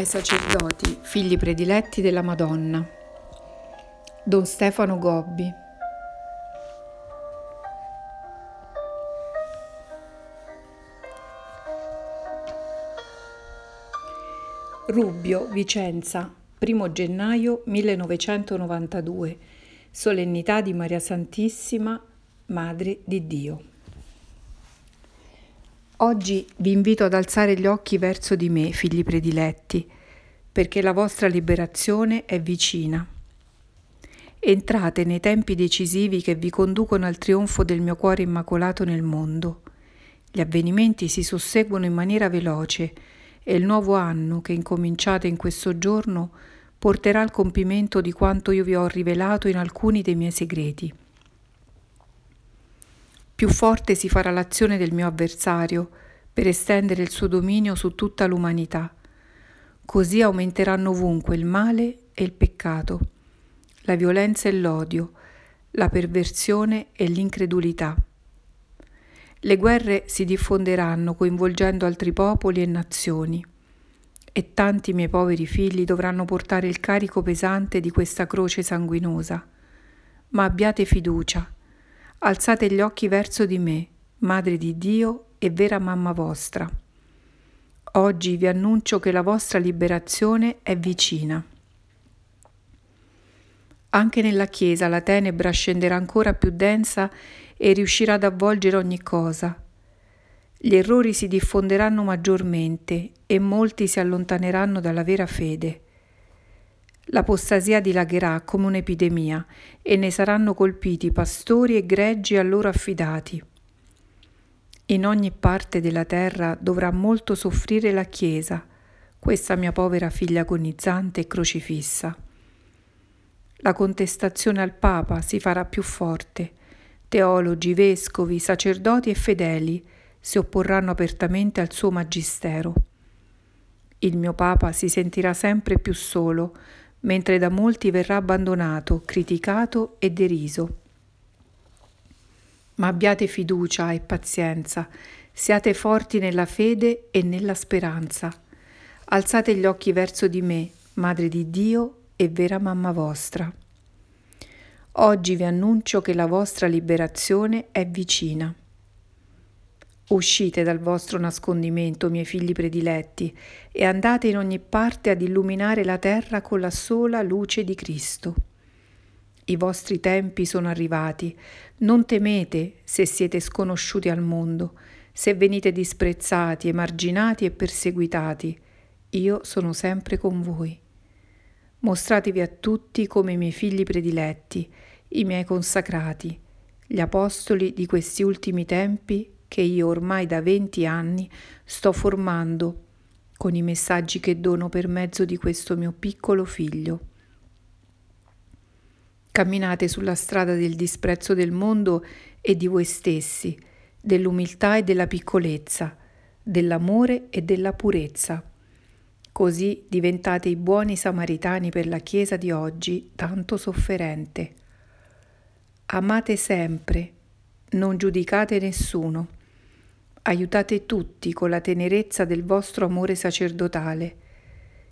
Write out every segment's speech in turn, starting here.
ai sacerdoti, figli prediletti della Madonna. Don Stefano Gobbi. Rubbio, Vicenza, 1 gennaio 1992, solennità di Maria Santissima, Madre di Dio. Oggi vi invito ad alzare gli occhi verso di me, figli prediletti, perché la vostra liberazione è vicina. Entrate nei tempi decisivi che vi conducono al trionfo del mio cuore immacolato nel mondo. Gli avvenimenti si susseguono in maniera veloce e il nuovo anno che incominciate in questo giorno porterà al compimento di quanto io vi ho rivelato in alcuni dei miei segreti più forte si farà l'azione del mio avversario per estendere il suo dominio su tutta l'umanità. Così aumenteranno ovunque il male e il peccato, la violenza e l'odio, la perversione e l'incredulità. Le guerre si diffonderanno coinvolgendo altri popoli e nazioni e tanti miei poveri figli dovranno portare il carico pesante di questa croce sanguinosa. Ma abbiate fiducia Alzate gli occhi verso di me, Madre di Dio e vera mamma vostra. Oggi vi annuncio che la vostra liberazione è vicina. Anche nella Chiesa la tenebra scenderà ancora più densa e riuscirà ad avvolgere ogni cosa. Gli errori si diffonderanno maggiormente e molti si allontaneranno dalla vera fede. L'apostasia dilagherà come un'epidemia e ne saranno colpiti pastori e greggi a loro affidati. In ogni parte della terra dovrà molto soffrire la Chiesa, questa mia povera figlia agonizzante e crocifissa. La contestazione al Papa si farà più forte. Teologi, vescovi, sacerdoti e fedeli si opporranno apertamente al suo magistero. Il mio Papa si sentirà sempre più solo, mentre da molti verrà abbandonato, criticato e deriso. Ma abbiate fiducia e pazienza, siate forti nella fede e nella speranza. Alzate gli occhi verso di me, Madre di Dio e vera mamma vostra. Oggi vi annuncio che la vostra liberazione è vicina. Uscite dal vostro nascondimento, miei figli prediletti, e andate in ogni parte ad illuminare la terra con la sola luce di Cristo. I vostri tempi sono arrivati. Non temete se siete sconosciuti al mondo, se venite disprezzati, emarginati e perseguitati. Io sono sempre con voi. Mostratevi a tutti come i miei figli prediletti, i miei consacrati, gli apostoli di questi ultimi tempi che io ormai da venti anni sto formando con i messaggi che dono per mezzo di questo mio piccolo figlio. Camminate sulla strada del disprezzo del mondo e di voi stessi, dell'umiltà e della piccolezza, dell'amore e della purezza. Così diventate i buoni samaritani per la Chiesa di oggi tanto sofferente. Amate sempre, non giudicate nessuno Aiutate tutti con la tenerezza del vostro amore sacerdotale.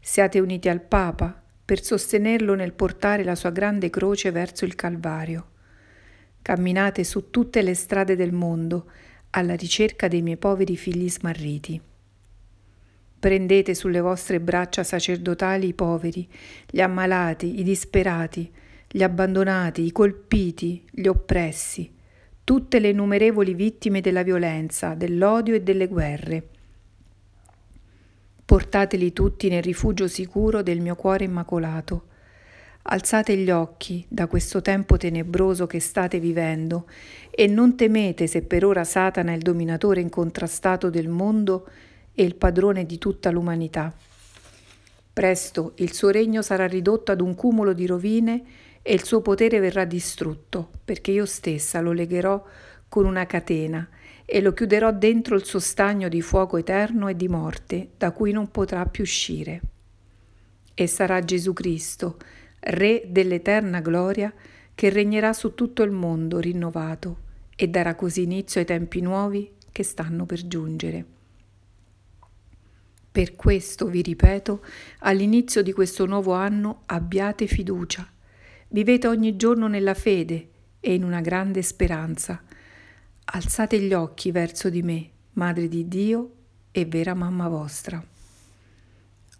Siate uniti al Papa per sostenerlo nel portare la sua grande croce verso il Calvario. Camminate su tutte le strade del mondo alla ricerca dei miei poveri figli smarriti. Prendete sulle vostre braccia sacerdotali i poveri, gli ammalati, i disperati, gli abbandonati, i colpiti, gli oppressi tutte le innumerevoli vittime della violenza, dell'odio e delle guerre. Portateli tutti nel rifugio sicuro del mio cuore immacolato. Alzate gli occhi da questo tempo tenebroso che state vivendo e non temete se per ora Satana è il dominatore incontrastato del mondo e il padrone di tutta l'umanità. Presto il suo regno sarà ridotto ad un cumulo di rovine e il suo potere verrà distrutto, perché io stessa lo legherò con una catena e lo chiuderò dentro il suo stagno di fuoco eterno e di morte, da cui non potrà più uscire. E sarà Gesù Cristo, Re dell'eterna gloria, che regnerà su tutto il mondo rinnovato e darà così inizio ai tempi nuovi che stanno per giungere. Per questo vi ripeto, all'inizio di questo nuovo anno abbiate fiducia. Vivete ogni giorno nella fede e in una grande speranza. Alzate gli occhi verso di me, Madre di Dio e vera mamma vostra.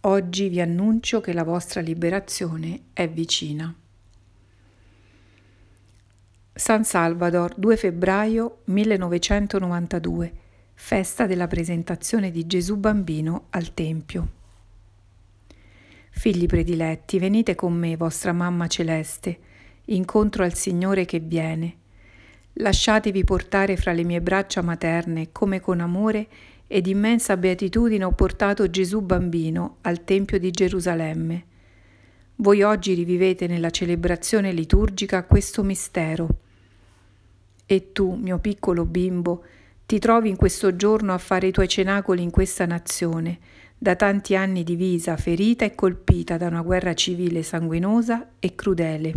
Oggi vi annuncio che la vostra liberazione è vicina. San Salvador, 2 febbraio 1992 festa della presentazione di Gesù bambino al Tempio. Figli prediletti, venite con me, vostra mamma celeste, incontro al Signore che viene. Lasciatevi portare fra le mie braccia materne, come con amore ed immensa beatitudine ho portato Gesù bambino al Tempio di Gerusalemme. Voi oggi rivivete nella celebrazione liturgica questo mistero. E tu, mio piccolo bimbo, ti trovi in questo giorno a fare i tuoi cenacoli in questa nazione, da tanti anni divisa, ferita e colpita da una guerra civile sanguinosa e crudele.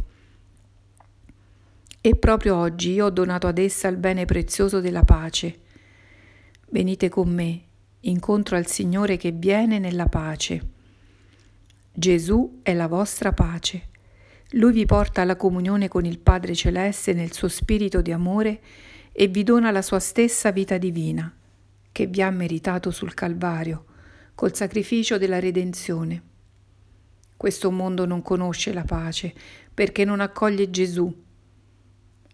E proprio oggi io ho donato ad essa il bene prezioso della pace. Venite con me, incontro al Signore che viene nella pace. Gesù è la vostra pace. Lui vi porta alla comunione con il Padre Celeste nel suo spirito di amore e vi dona la sua stessa vita divina, che vi ha meritato sul Calvario, col sacrificio della redenzione. Questo mondo non conosce la pace perché non accoglie Gesù.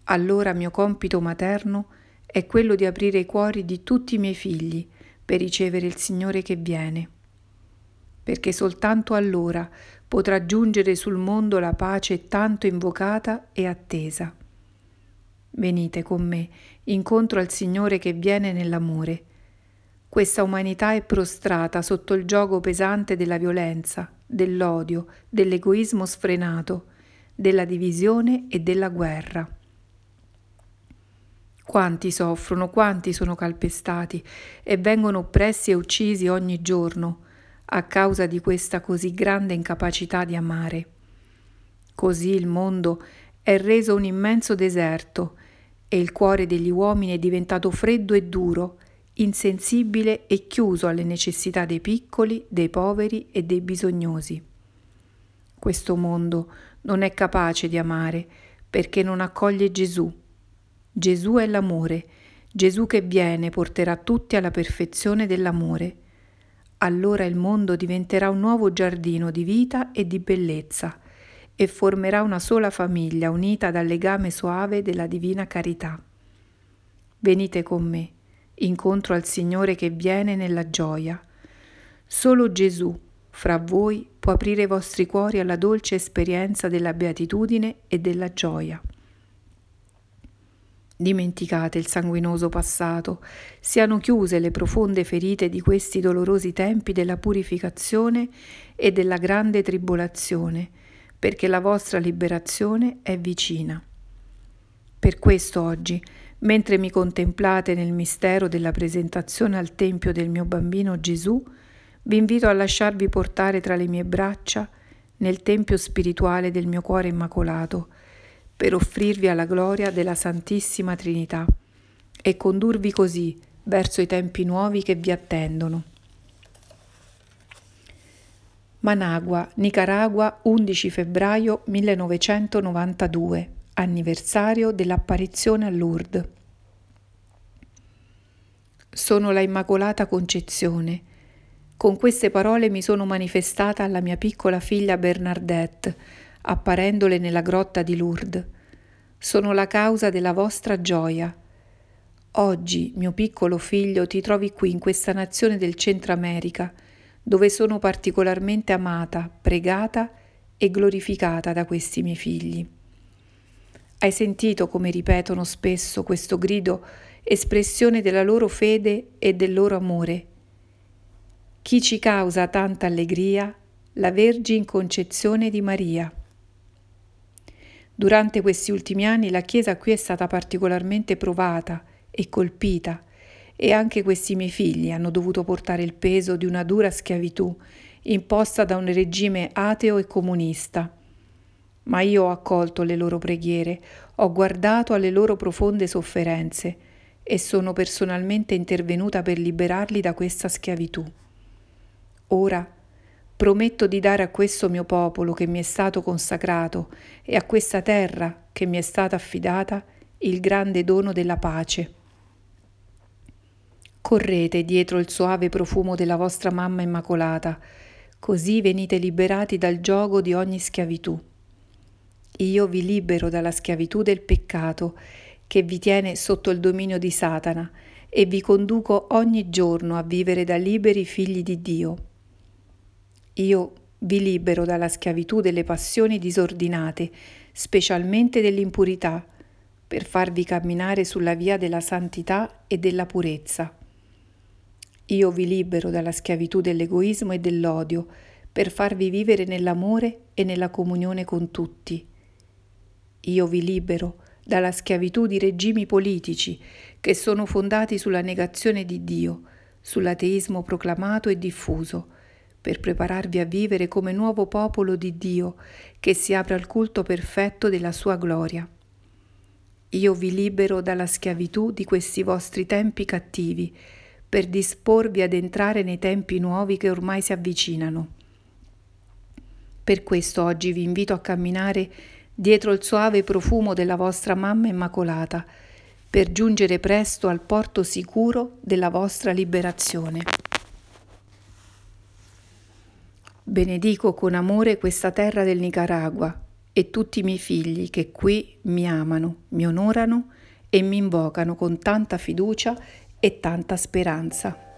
Allora mio compito materno è quello di aprire i cuori di tutti i miei figli per ricevere il Signore che viene, perché soltanto allora potrà giungere sul mondo la pace tanto invocata e attesa. Venite con me, incontro al Signore che viene nell'amore. Questa umanità è prostrata sotto il gioco pesante della violenza, dell'odio, dell'egoismo sfrenato, della divisione e della guerra. Quanti soffrono, quanti sono calpestati e vengono oppressi e uccisi ogni giorno a causa di questa così grande incapacità di amare. Così il mondo è reso un immenso deserto e il cuore degli uomini è diventato freddo e duro, insensibile e chiuso alle necessità dei piccoli, dei poveri e dei bisognosi. Questo mondo non è capace di amare perché non accoglie Gesù. Gesù è l'amore, Gesù che viene porterà tutti alla perfezione dell'amore. Allora il mondo diventerà un nuovo giardino di vita e di bellezza e formerà una sola famiglia unita dal legame soave della divina carità. Venite con me, incontro al Signore che viene nella gioia. Solo Gesù, fra voi, può aprire i vostri cuori alla dolce esperienza della beatitudine e della gioia. Dimenticate il sanguinoso passato, siano chiuse le profonde ferite di questi dolorosi tempi della purificazione e della grande tribolazione, perché la vostra liberazione è vicina. Per questo oggi, mentre mi contemplate nel mistero della presentazione al Tempio del mio bambino Gesù, vi invito a lasciarvi portare tra le mie braccia nel Tempio spirituale del mio cuore immacolato, per offrirvi alla gloria della Santissima Trinità e condurvi così verso i tempi nuovi che vi attendono. Managua, Nicaragua, 11 febbraio 1992, anniversario dell'apparizione a Lourdes. Sono la Immacolata Concezione. Con queste parole mi sono manifestata alla mia piccola figlia Bernadette, apparendole nella grotta di Lourdes. Sono la causa della vostra gioia. Oggi, mio piccolo figlio, ti trovi qui in questa nazione del Centro America, dove sono particolarmente amata, pregata e glorificata da questi miei figli. Hai sentito come ripetono spesso questo grido, espressione della loro fede e del loro amore? Chi ci causa tanta allegria? La Vergine Concezione di Maria. Durante questi ultimi anni la Chiesa qui è stata particolarmente provata e colpita e anche questi miei figli hanno dovuto portare il peso di una dura schiavitù imposta da un regime ateo e comunista. Ma io ho accolto le loro preghiere, ho guardato alle loro profonde sofferenze e sono personalmente intervenuta per liberarli da questa schiavitù. Ora prometto di dare a questo mio popolo che mi è stato consacrato e a questa terra che mi è stata affidata il grande dono della pace. Correte dietro il soave profumo della vostra mamma immacolata, così venite liberati dal gioco di ogni schiavitù. Io vi libero dalla schiavitù del peccato che vi tiene sotto il dominio di Satana e vi conduco ogni giorno a vivere da liberi figli di Dio. Io vi libero dalla schiavitù delle passioni disordinate, specialmente dell'impurità, per farvi camminare sulla via della santità e della purezza. Io vi libero dalla schiavitù dell'egoismo e dell'odio, per farvi vivere nell'amore e nella comunione con tutti. Io vi libero dalla schiavitù di regimi politici che sono fondati sulla negazione di Dio, sull'ateismo proclamato e diffuso, per prepararvi a vivere come nuovo popolo di Dio che si apre al culto perfetto della sua gloria. Io vi libero dalla schiavitù di questi vostri tempi cattivi, per disporvi ad entrare nei tempi nuovi che ormai si avvicinano. Per questo oggi vi invito a camminare dietro il soave profumo della vostra mamma immacolata, per giungere presto al porto sicuro della vostra liberazione. Benedico con amore questa terra del Nicaragua e tutti i miei figli che qui mi amano, mi onorano e mi invocano con tanta fiducia e tanta speranza.